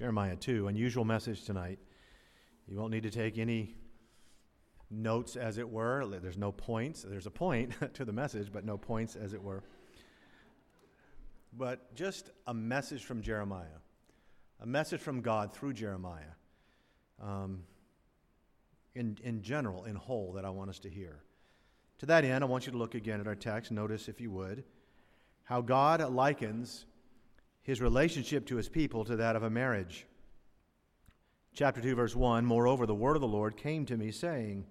Jeremiah 2. Unusual message tonight. You won't need to take any notes, as it were. There's no points. There's a point to the message, but no points, as it were. But just a message from Jeremiah, a message from God through Jeremiah, um, in, in general, in whole, that I want us to hear. To that end, I want you to look again at our text. Notice, if you would, how God likens his relationship to his people to that of a marriage. Chapter 2, verse 1 Moreover, the word of the Lord came to me, saying,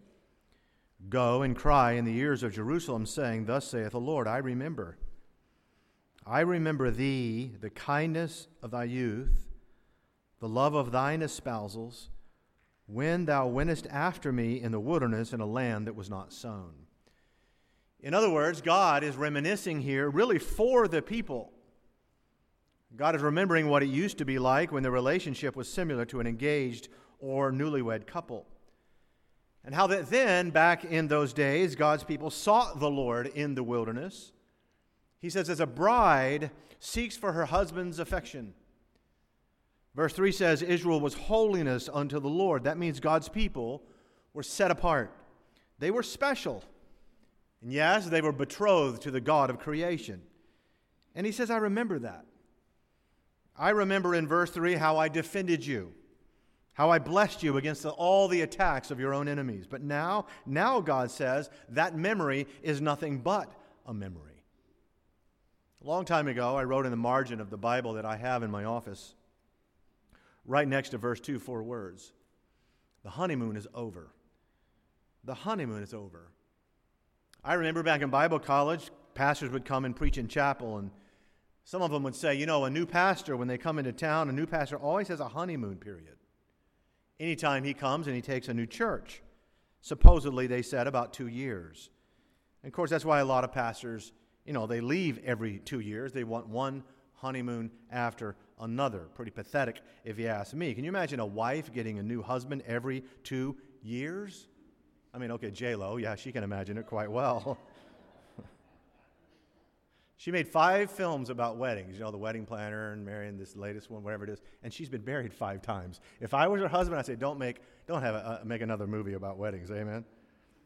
Go and cry in the ears of Jerusalem, saying, Thus saith the Lord, I remember. I remember thee, the kindness of thy youth, the love of thine espousals, when thou wentest after me in the wilderness in a land that was not sown. In other words, God is reminiscing here really for the people God is remembering what it used to be like when the relationship was similar to an engaged or newlywed couple. And how that then, back in those days, God's people sought the Lord in the wilderness. He says, as a bride seeks for her husband's affection. Verse 3 says, Israel was holiness unto the Lord. That means God's people were set apart, they were special. And yes, they were betrothed to the God of creation. And he says, I remember that. I remember in verse 3 how I defended you, how I blessed you against all the attacks of your own enemies. But now, now God says that memory is nothing but a memory. A long time ago, I wrote in the margin of the Bible that I have in my office, right next to verse 2, four words The honeymoon is over. The honeymoon is over. I remember back in Bible college, pastors would come and preach in chapel, and some of them would say, you know, a new pastor, when they come into town, a new pastor always has a honeymoon period. Anytime he comes and he takes a new church. Supposedly, they said about two years. And of course, that's why a lot of pastors, you know, they leave every two years. They want one honeymoon after another. Pretty pathetic, if you ask me. Can you imagine a wife getting a new husband every two years? I mean, okay, J Lo, yeah, she can imagine it quite well. She made five films about weddings, you know, The Wedding Planner and marrying this latest one, whatever it is, and she's been married five times. If I was her husband, I'd say, don't make, don't have a, uh, make another movie about weddings, amen?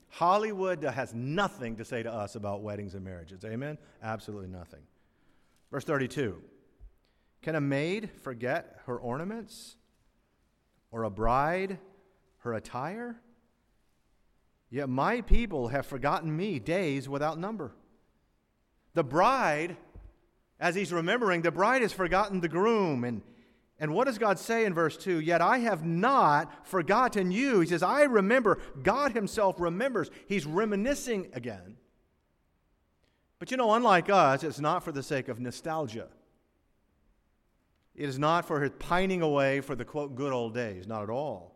Hollywood has nothing to say to us about weddings and marriages, amen? Absolutely nothing. Verse 32 Can a maid forget her ornaments, or a bride her attire? Yet my people have forgotten me days without number. The bride, as he's remembering, the bride has forgotten the groom. And, and what does God say in verse 2? Yet I have not forgotten you. He says, I remember. God himself remembers. He's reminiscing again. But you know, unlike us, it's not for the sake of nostalgia. It is not for his pining away for the quote good old days, not at all.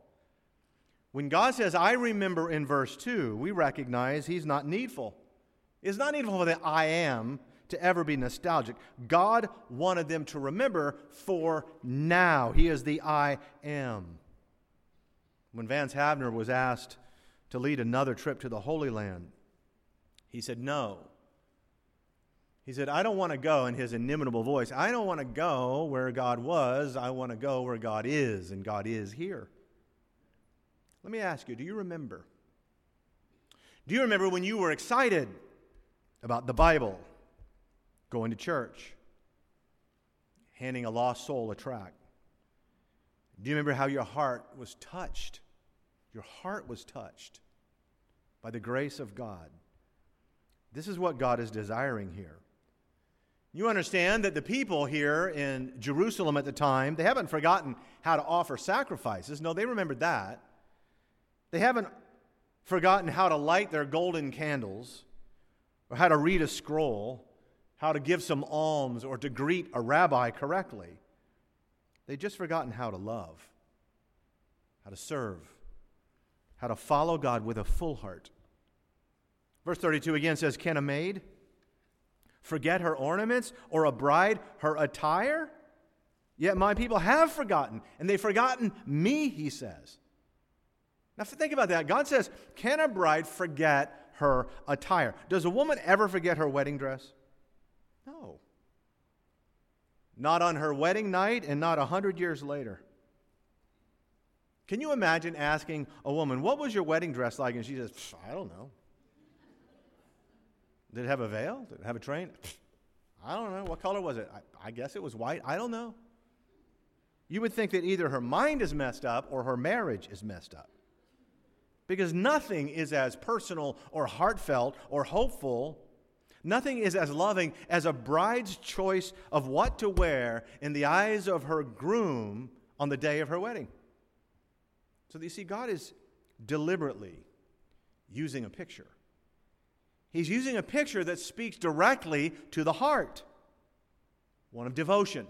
When God says, I remember in verse 2, we recognize he's not needful. It's not even for the I am to ever be nostalgic. God wanted them to remember for now. He is the I am. When Vance Havner was asked to lead another trip to the Holy Land, he said, No. He said, I don't want to go in his inimitable voice. I don't want to go where God was. I want to go where God is, and God is here. Let me ask you do you remember? Do you remember when you were excited? About the Bible, going to church, handing a lost soul a tract. Do you remember how your heart was touched? Your heart was touched by the grace of God. This is what God is desiring here. You understand that the people here in Jerusalem at the time, they haven't forgotten how to offer sacrifices. No, they remembered that. They haven't forgotten how to light their golden candles or how to read a scroll, how to give some alms, or to greet a rabbi correctly. They'd just forgotten how to love, how to serve, how to follow God with a full heart. Verse 32 again says, Can a maid forget her ornaments, or a bride her attire? Yet my people have forgotten, and they've forgotten me, he says. Now think about that. God says, Can a bride forget her attire. Does a woman ever forget her wedding dress? No. Not on her wedding night and not a hundred years later. Can you imagine asking a woman, What was your wedding dress like? And she says, I don't know. Did it have a veil? Did it have a train? I don't know. What color was it? I, I, guess it was white. I don't know. You would think that either her mind is messed up or her marriage is messed up. Because nothing is as personal or heartfelt or hopeful, nothing is as loving as a bride's choice of what to wear in the eyes of her groom on the day of her wedding. So you see, God is deliberately using a picture. He's using a picture that speaks directly to the heart one of devotion,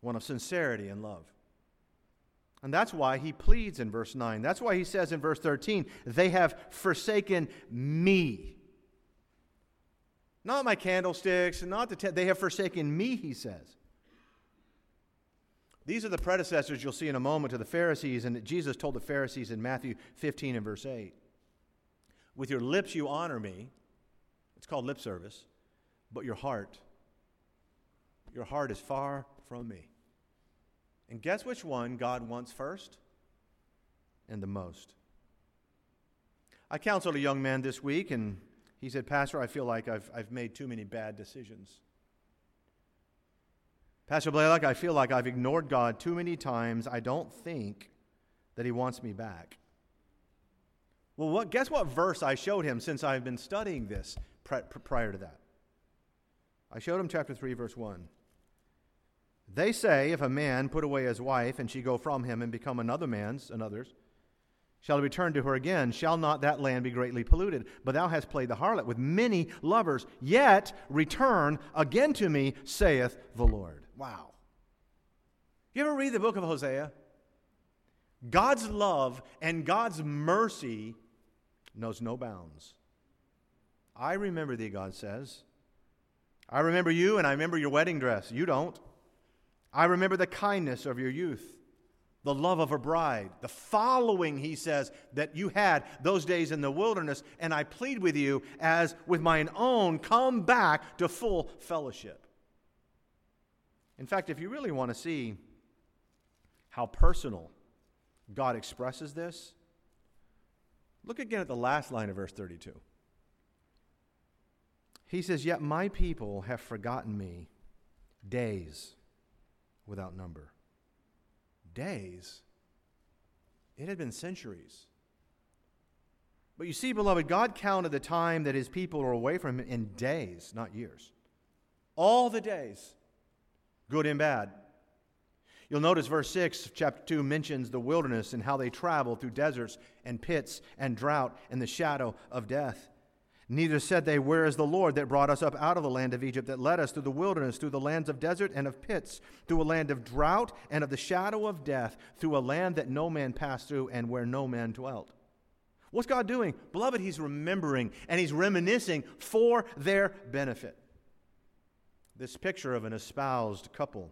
one of sincerity and love. And that's why he pleads in verse 9. That's why he says in verse 13, They have forsaken me. Not my candlesticks, not the. They have forsaken me, he says. These are the predecessors you'll see in a moment to the Pharisees, and Jesus told the Pharisees in Matthew 15 and verse 8 With your lips you honor me, it's called lip service, but your heart, your heart is far from me. And guess which one God wants first and the most? I counseled a young man this week, and he said, Pastor, I feel like I've, I've made too many bad decisions. Pastor Blaylock, I feel like I've ignored God too many times. I don't think that He wants me back. Well, what, guess what verse I showed him since I've been studying this prior to that? I showed him chapter 3, verse 1. They say, if a man put away his wife, and she go from him and become another man's, another's, shall he return to her again, shall not that land be greatly polluted? But thou hast played the harlot with many lovers, yet return again to me, saith the Lord. Wow. You ever read the book of Hosea? God's love and God's mercy knows no bounds. I remember thee, God says. I remember you and I remember your wedding dress. You don't. I remember the kindness of your youth, the love of a bride, the following, he says, that you had those days in the wilderness, and I plead with you as with mine own, come back to full fellowship. In fact, if you really want to see how personal God expresses this, look again at the last line of verse 32. He says, Yet my people have forgotten me days without number. Days? It had been centuries. But you see, beloved, God counted the time that his people were away from him in days, not years. All the days good and bad. You'll notice verse 6, chapter 2, mentions the wilderness and how they traveled through deserts and pits and drought and the shadow of death. Neither said they, Where is the Lord that brought us up out of the land of Egypt, that led us through the wilderness, through the lands of desert and of pits, through a land of drought and of the shadow of death, through a land that no man passed through and where no man dwelt? What's God doing? Beloved, He's remembering and He's reminiscing for their benefit this picture of an espoused couple.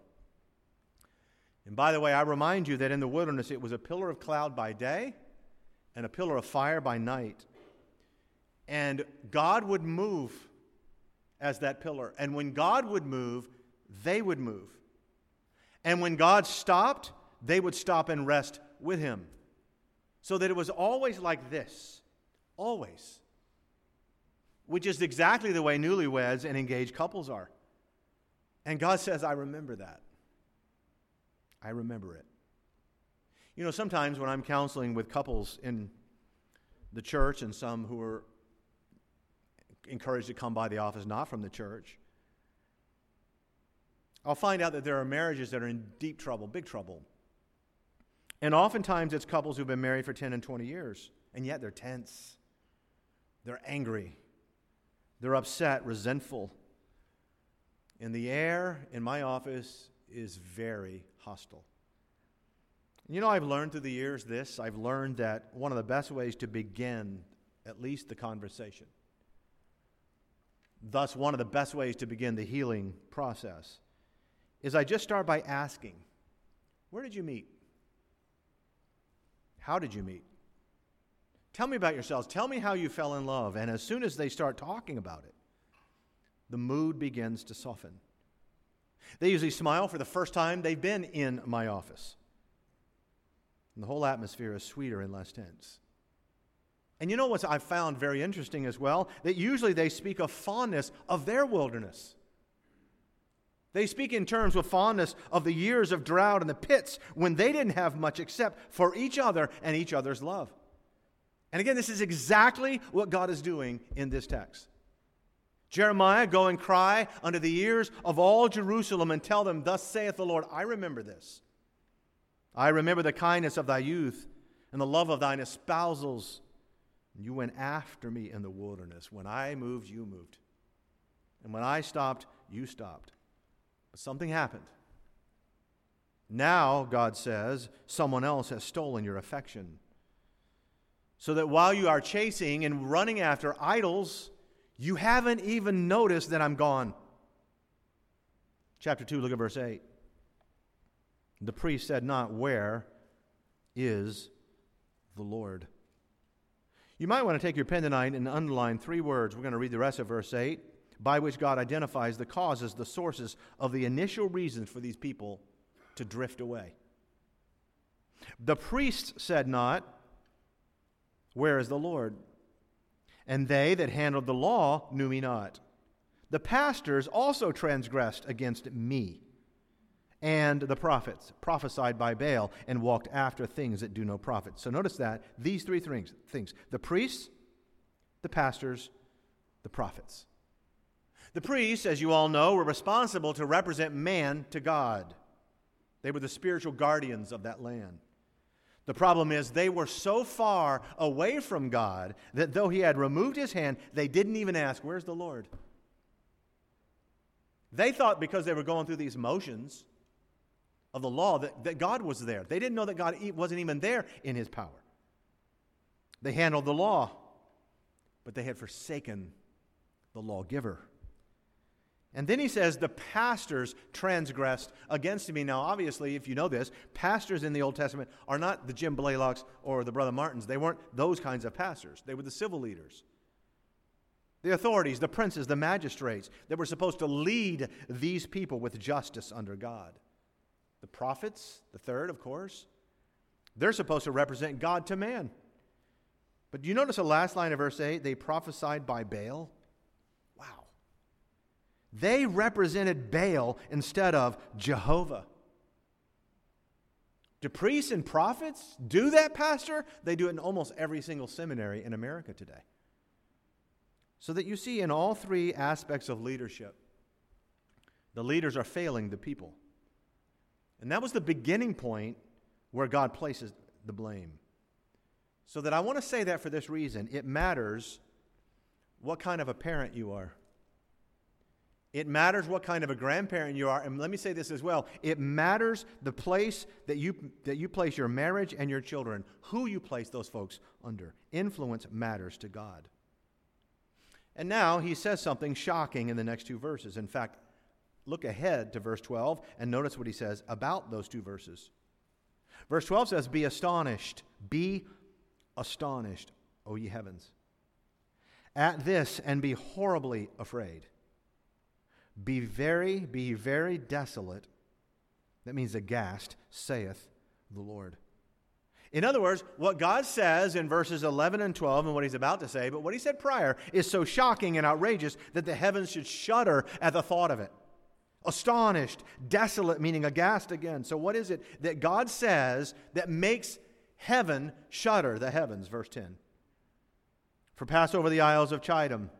And by the way, I remind you that in the wilderness it was a pillar of cloud by day and a pillar of fire by night. And God would move as that pillar. And when God would move, they would move. And when God stopped, they would stop and rest with him. So that it was always like this. Always. Which is exactly the way newlyweds and engaged couples are. And God says, I remember that. I remember it. You know, sometimes when I'm counseling with couples in the church and some who are encouraged to come by the office not from the church, I'll find out that there are marriages that are in deep trouble, big trouble. And oftentimes it's couples who've been married for 10 and 20 years, and yet they're tense. They're angry. They're upset, resentful. And the air in my office is very hostile. You know, I've learned through the years this. I've learned that one of the best ways to begin at least the conversation, thus, one of the best ways to begin the healing process, is I just start by asking, Where did you meet? How did you meet? Tell me about yourselves. Tell me how you fell in love. And as soon as they start talking about it, the mood begins to soften. They usually smile for the first time they've been in my office. And the whole atmosphere is sweeter and less tense. And you know what I found very interesting as well? That usually they speak of fondness of their wilderness. They speak in terms with fondness of the years of drought and the pits when they didn't have much except for each other and each other's love. And again, this is exactly what God is doing in this text. Jeremiah, go and cry unto the ears of all Jerusalem and tell them, Thus saith the Lord, I remember this. I remember the kindness of thy youth and the love of thine espousals. You went after me in the wilderness. When I moved, you moved. And when I stopped, you stopped. But something happened. Now, God says, someone else has stolen your affection. So that while you are chasing and running after idols, you haven't even noticed that I'm gone. Chapter 2, look at verse 8. The priest said not, Where is the Lord? You might want to take your pen tonight and underline three words. We're going to read the rest of verse 8, by which God identifies the causes, the sources of the initial reasons for these people to drift away. The priests said not, Where is the Lord? And they that handled the law knew me not. The pastors also transgressed against me and the prophets prophesied by Baal and walked after things that do no profit. So notice that these three things, things the priests, the pastors, the prophets. The priests, as you all know, were responsible to represent man to God. They were the spiritual guardians of that land. The problem is, they were so far away from God that though He had removed His hand, they didn't even ask, Where's the Lord? They thought because they were going through these motions of the law that, that God was there. They didn't know that God wasn't even there in his power. They handled the law, but they had forsaken the lawgiver. And then he says, the pastors transgressed against me. Now, obviously, if you know this, pastors in the Old Testament are not the Jim Blaylocks or the Brother Martins. They weren't those kinds of pastors, they were the civil leaders. The authorities, the princes, the magistrates that were supposed to lead these people with justice under God. The prophets, the third, of course, they're supposed to represent God to man. But do you notice the last line of verse 8? They prophesied by Baal. Wow. They represented Baal instead of Jehovah. Do priests and prophets do that, Pastor? They do it in almost every single seminary in America today. So that you see in all three aspects of leadership, the leaders are failing the people. And that was the beginning point where God places the blame. So that I want to say that for this reason it matters what kind of a parent you are. It matters what kind of a grandparent you are. And let me say this as well. It matters the place that you, that you place your marriage and your children, who you place those folks under. Influence matters to God. And now he says something shocking in the next two verses. In fact, look ahead to verse 12 and notice what he says about those two verses. Verse 12 says, Be astonished, be astonished, O ye heavens, at this, and be horribly afraid. Be very, be very desolate. That means aghast, saith the Lord. In other words, what God says in verses 11 and 12 and what he's about to say, but what he said prior, is so shocking and outrageous that the heavens should shudder at the thought of it astonished, desolate, meaning aghast again. So, what is it that God says that makes heaven shudder, the heavens? Verse 10. For pass over the isles of Chittim.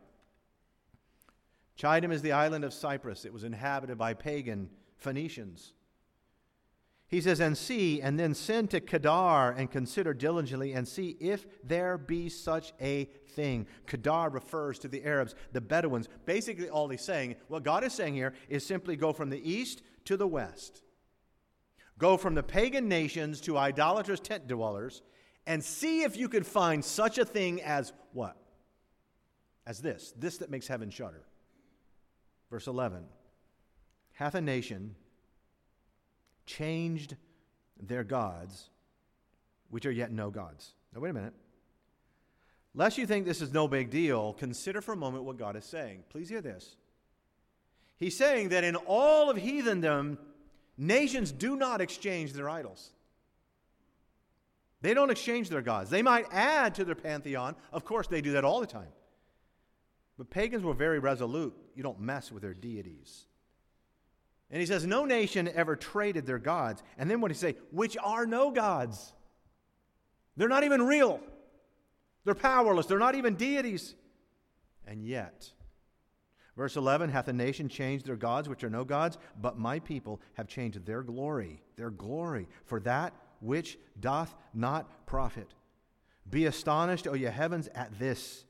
Chittim is the island of Cyprus. It was inhabited by pagan Phoenicians. He says, and see, and then send to Kedar and consider diligently and see if there be such a thing. Kedar refers to the Arabs, the Bedouins. Basically, all he's saying, what God is saying here is simply go from the east to the west. Go from the pagan nations to idolatrous tent dwellers and see if you can find such a thing as what? As this, this that makes heaven shudder. Verse 11 Hath a nation changed their gods, which are yet no gods. Now, wait a minute. Lest you think this is no big deal, consider for a moment what God is saying. Please hear this. He's saying that in all of heathendom, nations do not exchange their idols. They don't exchange their gods. They might add to their pantheon. Of course, they do that all the time. But pagans were very resolute. You don't mess with their deities. And he says, No nation ever traded their gods. And then what he say? Which are no gods. They're not even real. They're powerless. They're not even deities. And yet, verse 11 hath a nation changed their gods, which are no gods, but my people have changed their glory, their glory, for that which doth not profit. Be astonished, O ye heavens, at this,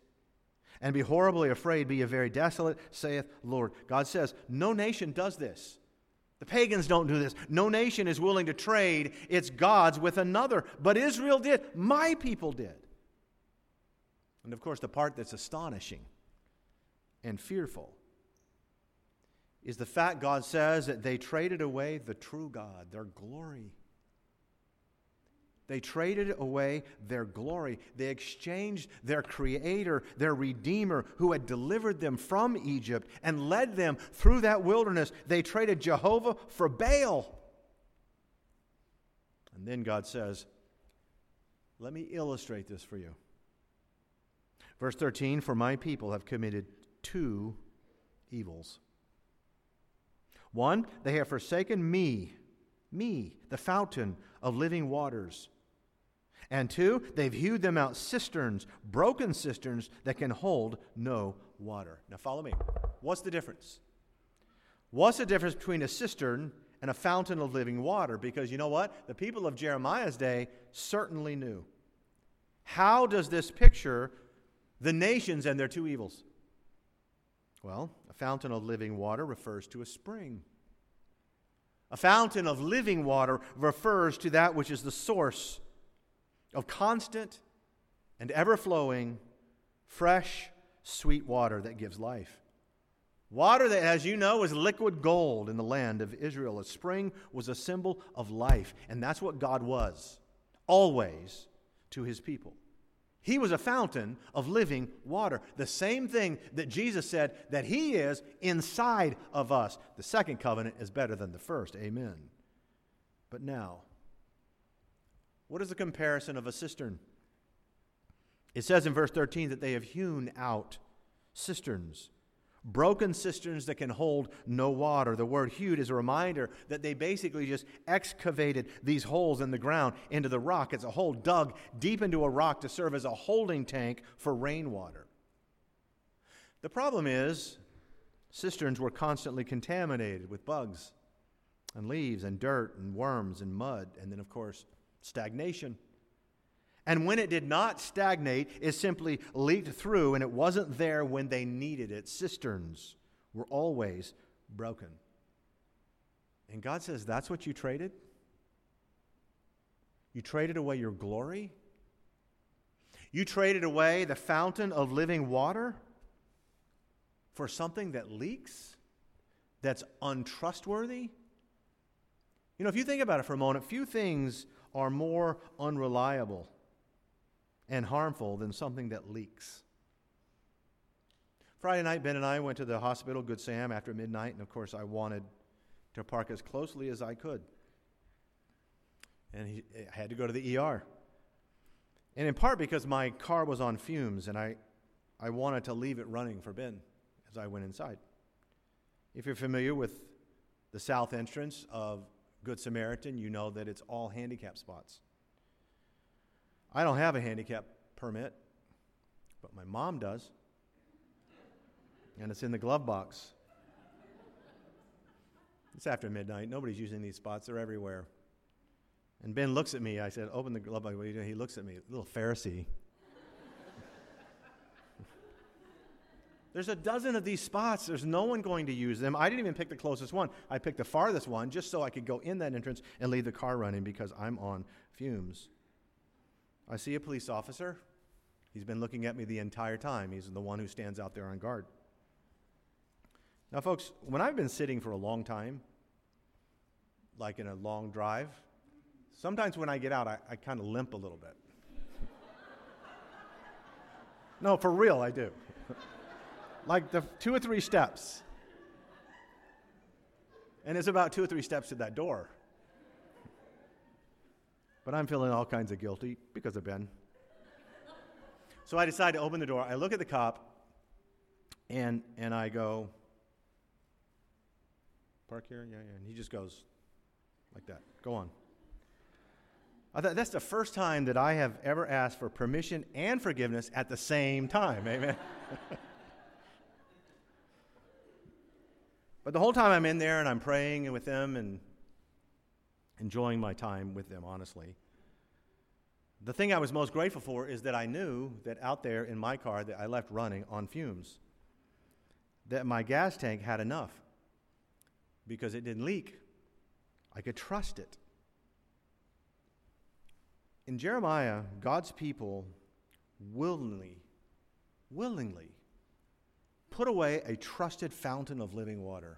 and be horribly afraid, be ye very desolate, saith Lord. God says, No nation does this. The pagans don't do this. No nation is willing to trade its gods with another. But Israel did. My people did. And of course, the part that's astonishing and fearful is the fact God says that they traded away the true God, their glory. They traded away their glory. They exchanged their creator, their redeemer, who had delivered them from Egypt and led them through that wilderness. They traded Jehovah for Baal. And then God says, Let me illustrate this for you. Verse 13 For my people have committed two evils. One, they have forsaken me, me, the fountain of living waters and two, they've hewed them out cisterns, broken cisterns that can hold no water. Now, follow me. What's the difference? What's the difference between a cistern and a fountain of living water? Because you know what? The people of Jeremiah's day certainly knew. How does this picture the nations and their two evils? Well, a fountain of living water refers to a spring. A fountain of living water refers to that which is the source of constant and ever flowing, fresh, sweet water that gives life. Water that, as you know, is liquid gold in the land of Israel. A spring was a symbol of life, and that's what God was, always to his people. He was a fountain of living water. The same thing that Jesus said that He is inside of us. The second covenant is better than the first. Amen. But now, what is the comparison of a cistern? It says in verse 13 that they have hewn out cisterns, broken cisterns that can hold no water. The word hewed is a reminder that they basically just excavated these holes in the ground into the rock. It's a hole dug deep into a rock to serve as a holding tank for rainwater. The problem is, cisterns were constantly contaminated with bugs and leaves and dirt and worms and mud, and then, of course, stagnation. And when it did not stagnate, it simply leaked through, and it wasn't there when they needed it. Cisterns were always broken. And God says, That's what you traded? You traded away your glory? You traded away the fountain of living water for something that leaks, that's untrustworthy? You know, if you think about it for a moment, few things are more unreliable and harmful than something that leaks. Friday night, Ben and I went to the hospital, Good Sam, after midnight, and of course, I wanted to park as closely as I could. And he, I had to go to the ER. And in part because my car was on fumes, and I, I wanted to leave it running for Ben as I went inside. If you're familiar with the south entrance of Good Samaritan, you know that it's all handicap spots. I don't have a handicap permit, but my mom does. And it's in the glove box. It's after midnight. Nobody's using these spots, they're everywhere. And Ben looks at me. I said, Open the glove box. What are you doing? He looks at me, little Pharisee. There's a dozen of these spots. There's no one going to use them. I didn't even pick the closest one. I picked the farthest one just so I could go in that entrance and leave the car running because I'm on fumes. I see a police officer. He's been looking at me the entire time. He's the one who stands out there on guard. Now, folks, when I've been sitting for a long time, like in a long drive, sometimes when I get out, I, I kind of limp a little bit. no, for real, I do like the two or three steps. And it's about two or three steps to that door. But I'm feeling all kinds of guilty because of Ben. so I decide to open the door. I look at the cop and, and I go, Park here? Yeah, yeah. And he just goes like that. Go on. I thought that's the first time that I have ever asked for permission and forgiveness at the same time. Amen. but the whole time I'm in there and I'm praying with them and enjoying my time with them, honestly. The thing I was most grateful for is that I knew that out there in my car that I left running on fumes, that my gas tank had enough because it didn't leak. I could trust it. In Jeremiah, God's people willingly, willingly put away a trusted fountain of living water.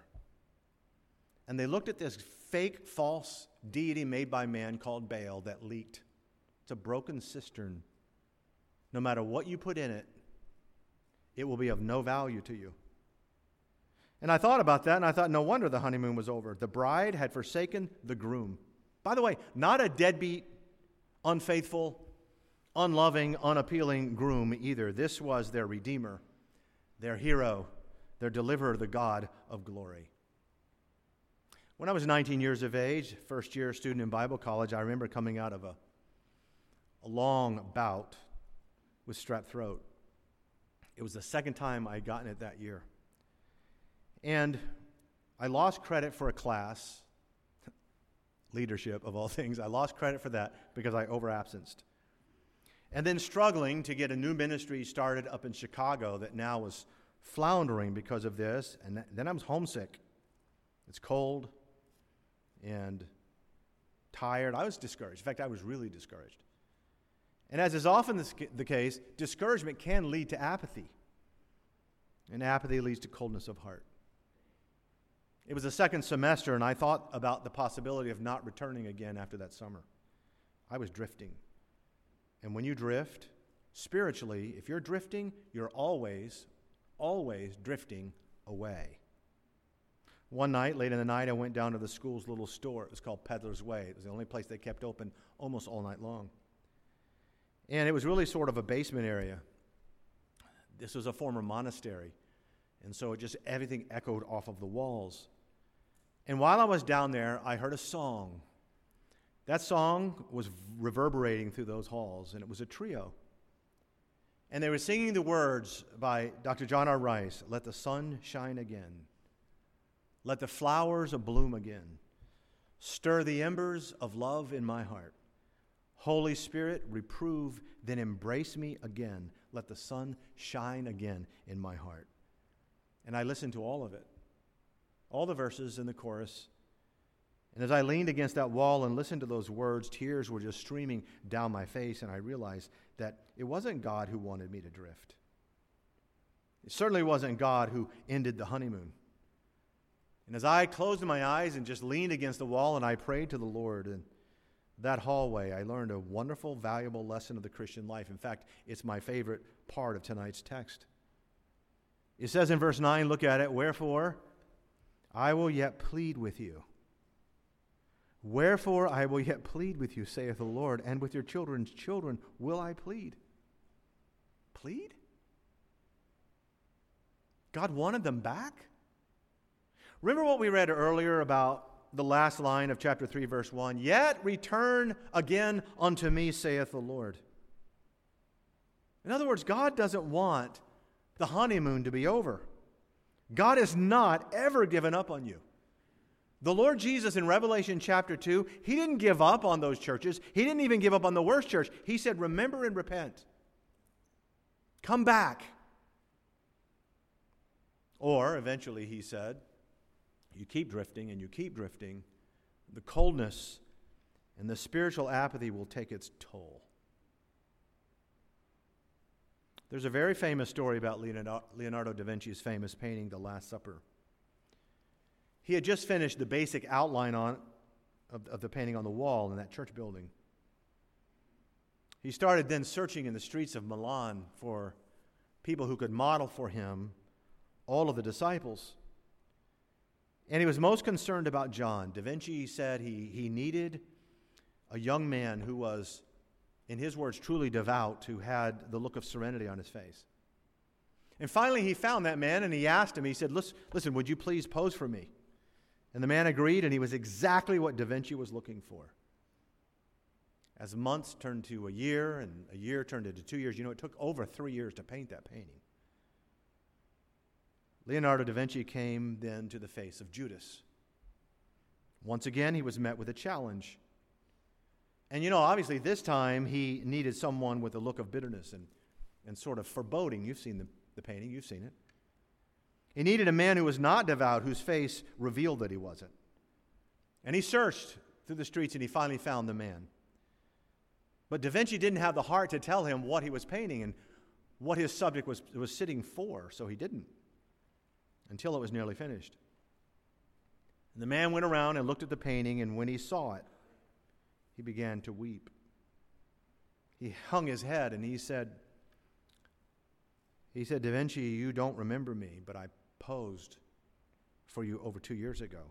And they looked at this fake, false deity made by man called Baal that leaked. It's a broken cistern. No matter what you put in it, it will be of no value to you. And I thought about that and I thought, no wonder the honeymoon was over. The bride had forsaken the groom. By the way, not a deadbeat, unfaithful, unloving, unappealing groom either. This was their redeemer, their hero, their deliverer, the God of glory. When I was 19 years of age, first year student in Bible college, I remember coming out of a, a long bout with strep throat. It was the second time I had gotten it that year. And I lost credit for a class, leadership of all things. I lost credit for that because I over absenced. And then struggling to get a new ministry started up in Chicago that now was floundering because of this. And then I was homesick. It's cold and tired. I was discouraged. In fact, I was really discouraged. And as is often the case, discouragement can lead to apathy. And apathy leads to coldness of heart. It was the second semester, and I thought about the possibility of not returning again after that summer. I was drifting. And when you drift, spiritually, if you're drifting, you're always, always drifting away. One night, late in the night, I went down to the school's little store. It was called Peddler's Way. It was the only place they kept open almost all night long. And it was really sort of a basement area. This was a former monastery. And so it just everything echoed off of the walls. And while I was down there, I heard a song. That song was reverberating through those halls, and it was a trio. And they were singing the words by Dr. John R. Rice Let the sun shine again. Let the flowers bloom again. Stir the embers of love in my heart. Holy Spirit, reprove, then embrace me again. Let the sun shine again in my heart. And I listened to all of it, all the verses in the chorus. And as I leaned against that wall and listened to those words, tears were just streaming down my face, and I realized that it wasn't God who wanted me to drift. It certainly wasn't God who ended the honeymoon. And as I closed my eyes and just leaned against the wall and I prayed to the Lord in that hallway, I learned a wonderful, valuable lesson of the Christian life. In fact, it's my favorite part of tonight's text. It says in verse 9, look at it, wherefore I will yet plead with you. Wherefore I will yet plead with you, saith the Lord, and with your children's children will I plead. Plead? God wanted them back? Remember what we read earlier about the last line of chapter 3, verse 1 Yet return again unto me, saith the Lord. In other words, God doesn't want the honeymoon to be over. God has not ever given up on you. The Lord Jesus in Revelation chapter 2, he didn't give up on those churches. He didn't even give up on the worst church. He said, Remember and repent. Come back. Or eventually, he said, you keep drifting and you keep drifting, the coldness and the spiritual apathy will take its toll. There's a very famous story about Leonardo da Vinci's famous painting, The Last Supper. He had just finished the basic outline on, of, of the painting on the wall in that church building. He started then searching in the streets of Milan for people who could model for him all of the disciples. And he was most concerned about John. Da Vinci said he, he needed a young man who was, in his words, truly devout, who had the look of serenity on his face. And finally, he found that man and he asked him, he said, Listen, listen would you please pose for me? And the man agreed, and he was exactly what Da Vinci was looking for. As months turned to a year, and a year turned into two years, you know, it took over three years to paint that painting. Leonardo da Vinci came then to the face of Judas. Once again, he was met with a challenge. And you know, obviously, this time he needed someone with a look of bitterness and, and sort of foreboding. You've seen the, the painting, you've seen it. He needed a man who was not devout, whose face revealed that he wasn't. And he searched through the streets and he finally found the man. But Da Vinci didn't have the heart to tell him what he was painting and what his subject was, was sitting for, so he didn't until it was nearly finished. And the man went around and looked at the painting, and when he saw it, he began to weep. He hung his head and he said, he said, Da Vinci, you don't remember me, but I posed for you over two years ago.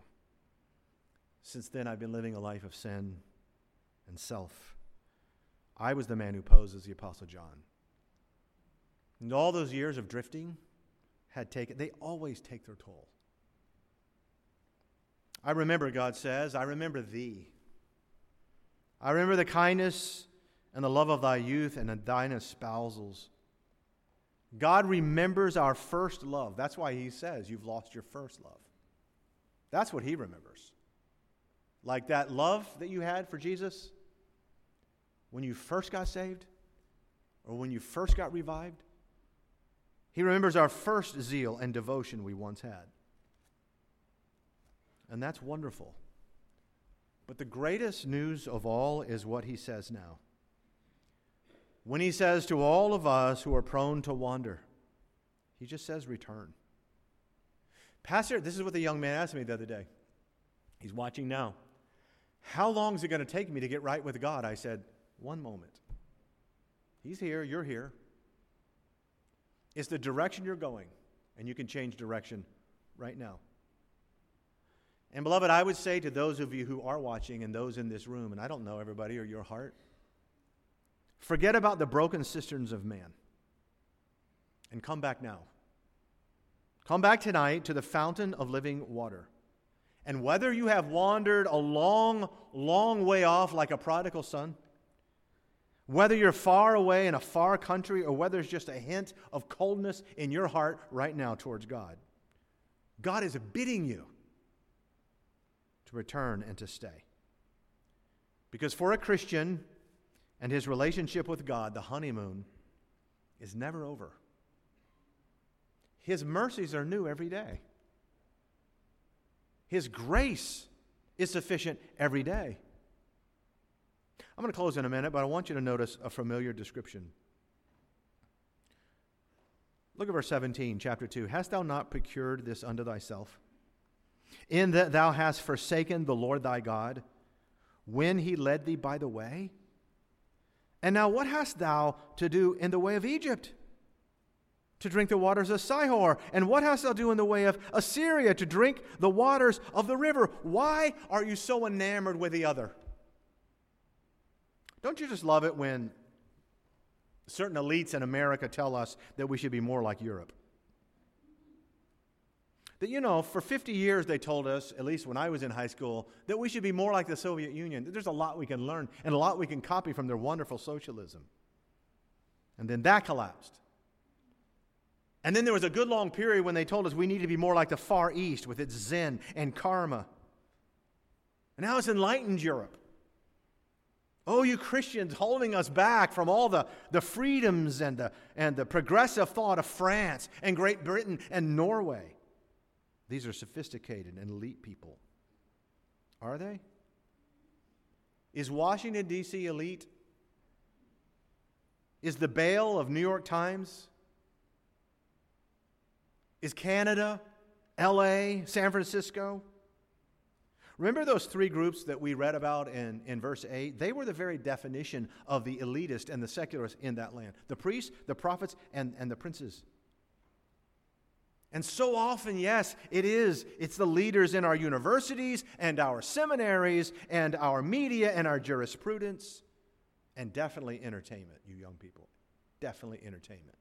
Since then, I've been living a life of sin and self. I was the man who posed as the Apostle John. And all those years of drifting had taken, they always take their toll. I remember, God says, I remember thee. I remember the kindness and the love of thy youth and of thine espousals. God remembers our first love. That's why he says, You've lost your first love. That's what he remembers. Like that love that you had for Jesus when you first got saved or when you first got revived. He remembers our first zeal and devotion we once had. And that's wonderful. But the greatest news of all is what he says now. When he says to all of us who are prone to wander, he just says, return. Pastor, this is what the young man asked me the other day. He's watching now. How long is it going to take me to get right with God? I said, one moment. He's here, you're here. It's the direction you're going, and you can change direction right now. And, beloved, I would say to those of you who are watching and those in this room, and I don't know everybody or your heart, forget about the broken cisterns of man and come back now. Come back tonight to the fountain of living water. And whether you have wandered a long, long way off like a prodigal son, whether you're far away in a far country, or whether it's just a hint of coldness in your heart right now towards God, God is bidding you to return and to stay. Because for a Christian and his relationship with God, the honeymoon is never over. His mercies are new every day. His grace is sufficient every day. I'm going to close in a minute, but I want you to notice a familiar description. Look at verse 17, chapter 2. Hast thou not procured this unto thyself? in that thou hast forsaken the Lord thy God when he led thee by the way? And now, what hast thou to do in the way of Egypt? To drink the waters of Sihor. And what hast thou to do in the way of Assyria? To drink the waters of the river. Why are you so enamored with the other? Don't you just love it when certain elites in America tell us that we should be more like Europe? that, you know, for 50 years they told us, at least when I was in high school, that we should be more like the Soviet Union. There's a lot we can learn and a lot we can copy from their wonderful socialism. And then that collapsed. And then there was a good long period when they told us we need to be more like the Far East with its Zen and karma. And now it's enlightened Europe. Oh, you Christians holding us back from all the, the freedoms and the, and the progressive thought of France and Great Britain and Norway. These are sophisticated and elite people. Are they? Is Washington, D.C. elite? Is the Bale of New York Times? Is Canada, LA, San Francisco? Remember those three groups that we read about in, in verse 8? They were the very definition of the elitist and the secularist in that land the priests, the prophets, and, and the princes. And so often, yes, it is. It's the leaders in our universities and our seminaries and our media and our jurisprudence and definitely entertainment, you young people. Definitely entertainment.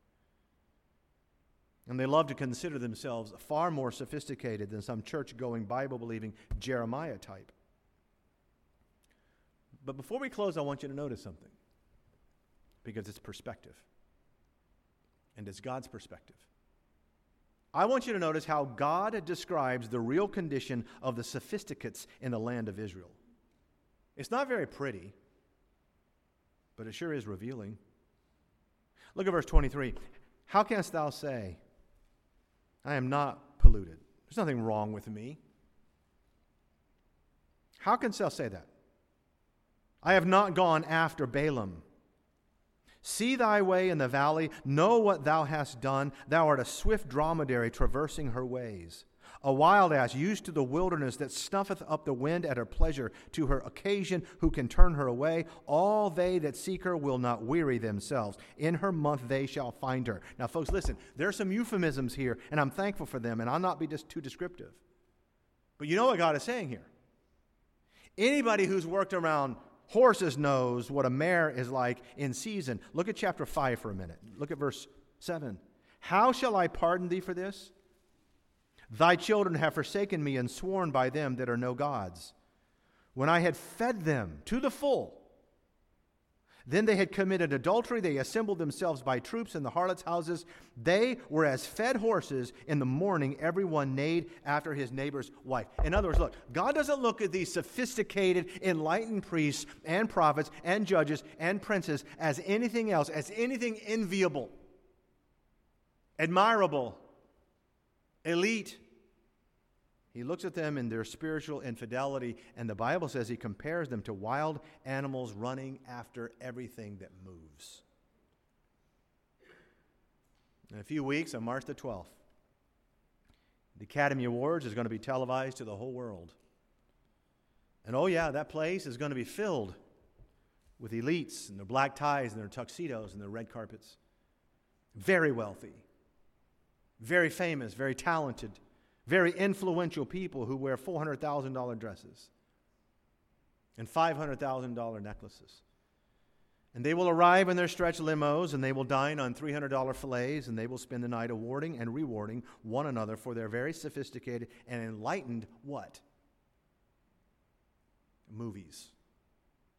And they love to consider themselves far more sophisticated than some church going, Bible believing Jeremiah type. But before we close, I want you to notice something because it's perspective. And it's God's perspective. I want you to notice how God describes the real condition of the sophisticates in the land of Israel. It's not very pretty, but it sure is revealing. Look at verse 23. How canst thou say, I am not polluted? There's nothing wrong with me. How canst thou say that? I have not gone after Baalim. See thy way in the valley, know what thou hast done. Thou art a swift dromedary traversing her ways. A wild ass used to the wilderness that snuffeth up the wind at her pleasure, to her occasion, who can turn her away. All they that seek her will not weary themselves. In her month they shall find her. Now, folks, listen, there are some euphemisms here, and I'm thankful for them, and I'll not be just too descriptive. But you know what God is saying here? Anybody who's worked around horses knows what a mare is like in season. Look at chapter 5 for a minute. Look at verse 7. How shall I pardon thee for this? Thy children have forsaken me and sworn by them that are no gods. When I had fed them to the full, then they had committed adultery. They assembled themselves by troops in the harlots' houses. They were as fed horses. In the morning, everyone neighed after his neighbor's wife. In other words, look, God doesn't look at these sophisticated, enlightened priests and prophets and judges and princes as anything else, as anything enviable, admirable, elite. He looks at them in their spiritual infidelity, and the Bible says he compares them to wild animals running after everything that moves. In a few weeks, on March the 12th, the Academy Awards is going to be televised to the whole world. And oh, yeah, that place is going to be filled with elites and their black ties and their tuxedos and their red carpets. Very wealthy, very famous, very talented very influential people who wear $400,000 dresses and $500,000 necklaces. And they will arrive in their stretch limos and they will dine on $300 fillets and they will spend the night awarding and rewarding one another for their very sophisticated and enlightened what? Movies.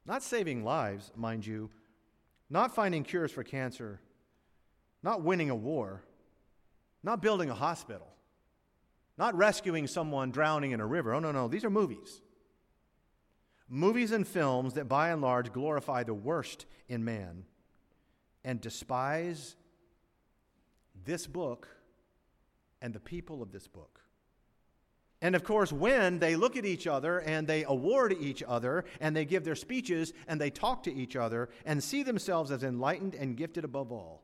Not saving lives, mind you, not finding cures for cancer, not winning a war, not building a hospital not rescuing someone drowning in a river. Oh, no, no. These are movies. Movies and films that by and large glorify the worst in man and despise this book and the people of this book. And of course, when they look at each other and they award each other and they give their speeches and they talk to each other and see themselves as enlightened and gifted above all,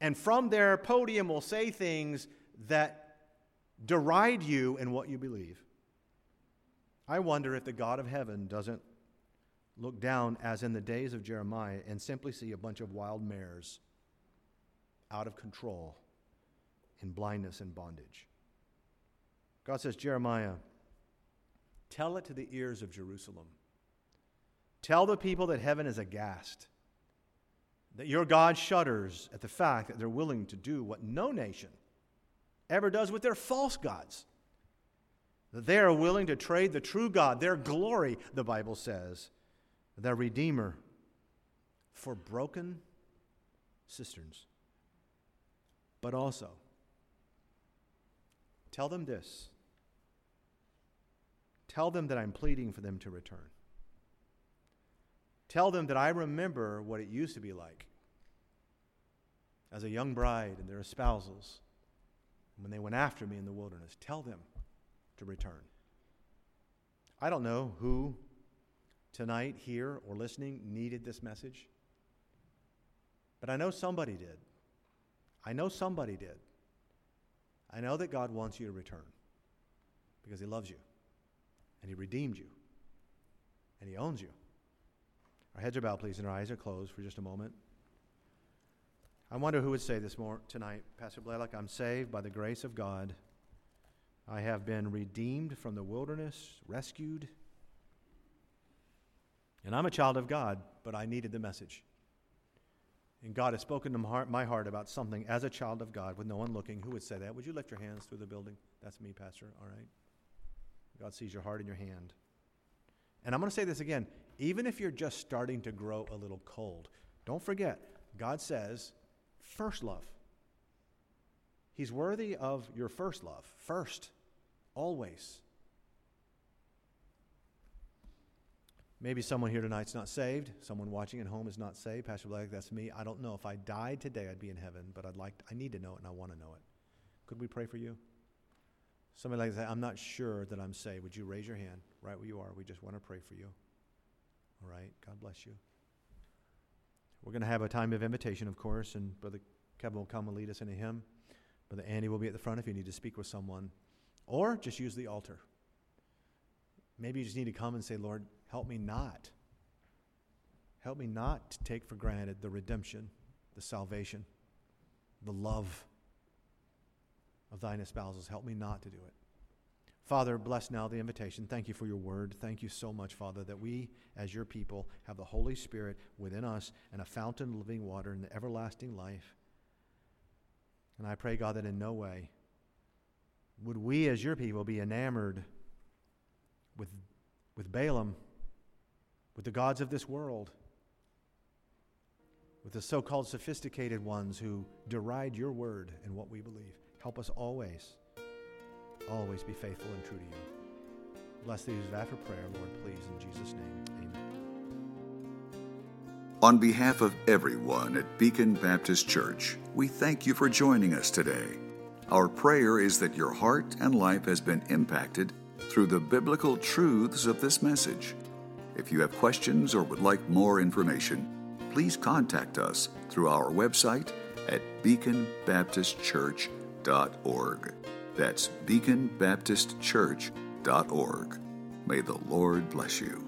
and from their podium will say things that deride you in what you believe. I wonder if the God of heaven doesn't look down, as in the days of Jeremiah, and simply see a bunch of wild mares out of control in blindness and bondage. God says, Jeremiah, tell it to the ears of Jerusalem. Tell the people that heaven is aghast, that your God shudders at the fact that they're willing to do what no nation ever does with their false gods. They are willing to trade the true God, their glory, the Bible says, their Redeemer, for broken cisterns. But also, tell them this. Tell them that I'm pleading for them to return. Tell them that I remember what it used to be like as a young bride and their espousals when they went after me in the wilderness. Tell them to return. I don't know who tonight, here, or listening needed this message, but I know somebody did. I know somebody did. I know that God wants you to return because He loves you and He redeemed you and He owns you. Our heads are bowed, please, and our eyes are closed for just a moment. I wonder who would say this more tonight, Pastor Blaylock, I'm saved by the grace of God. I have been redeemed from the wilderness, rescued. And I'm a child of God, but I needed the message. And God has spoken to my heart about something as a child of God with no one looking. Who would say that? Would you lift your hands through the building? That's me, Pastor. All right. God sees your heart and your hand. And I'm going to say this again. Even if you're just starting to grow a little cold, don't forget, God says, first love. He's worthy of your first love, first, always. Maybe someone here tonight's not saved. Someone watching at home is not saved. Pastor Black, that's me. I don't know. If I died today, I'd be in heaven, but I'd like, I need to know it and I want to know it. Could we pray for you? Somebody like that, I'm not sure that I'm saved. Would you raise your hand right where you are? We just want to pray for you. All right. God bless you. We're going to have a time of invitation, of course, and Brother Kevin will come and lead us in a hymn. Brother Andy will be at the front if you need to speak with someone. Or just use the altar. Maybe you just need to come and say, Lord, help me not. Help me not to take for granted the redemption, the salvation, the love of thine espousals. Help me not to do it. Father, bless now the invitation. Thank you for your word. Thank you so much, Father, that we, as your people, have the Holy Spirit within us and a fountain of living water and the everlasting life. And I pray, God, that in no way would we, as your people, be enamored with, with Baalim, with the gods of this world, with the so called sophisticated ones who deride your word and what we believe. Help us always always be faithful and true to you. Bless these after prayer, Lord, please, in Jesus' name. Amen. On behalf of everyone at Beacon Baptist Church, we thank you for joining us today. Our prayer is that your heart and life has been impacted through the biblical truths of this message. If you have questions or would like more information, please contact us through our website at beaconbaptistchurch.org. That's beaconbaptistchurch.org. May the Lord bless you.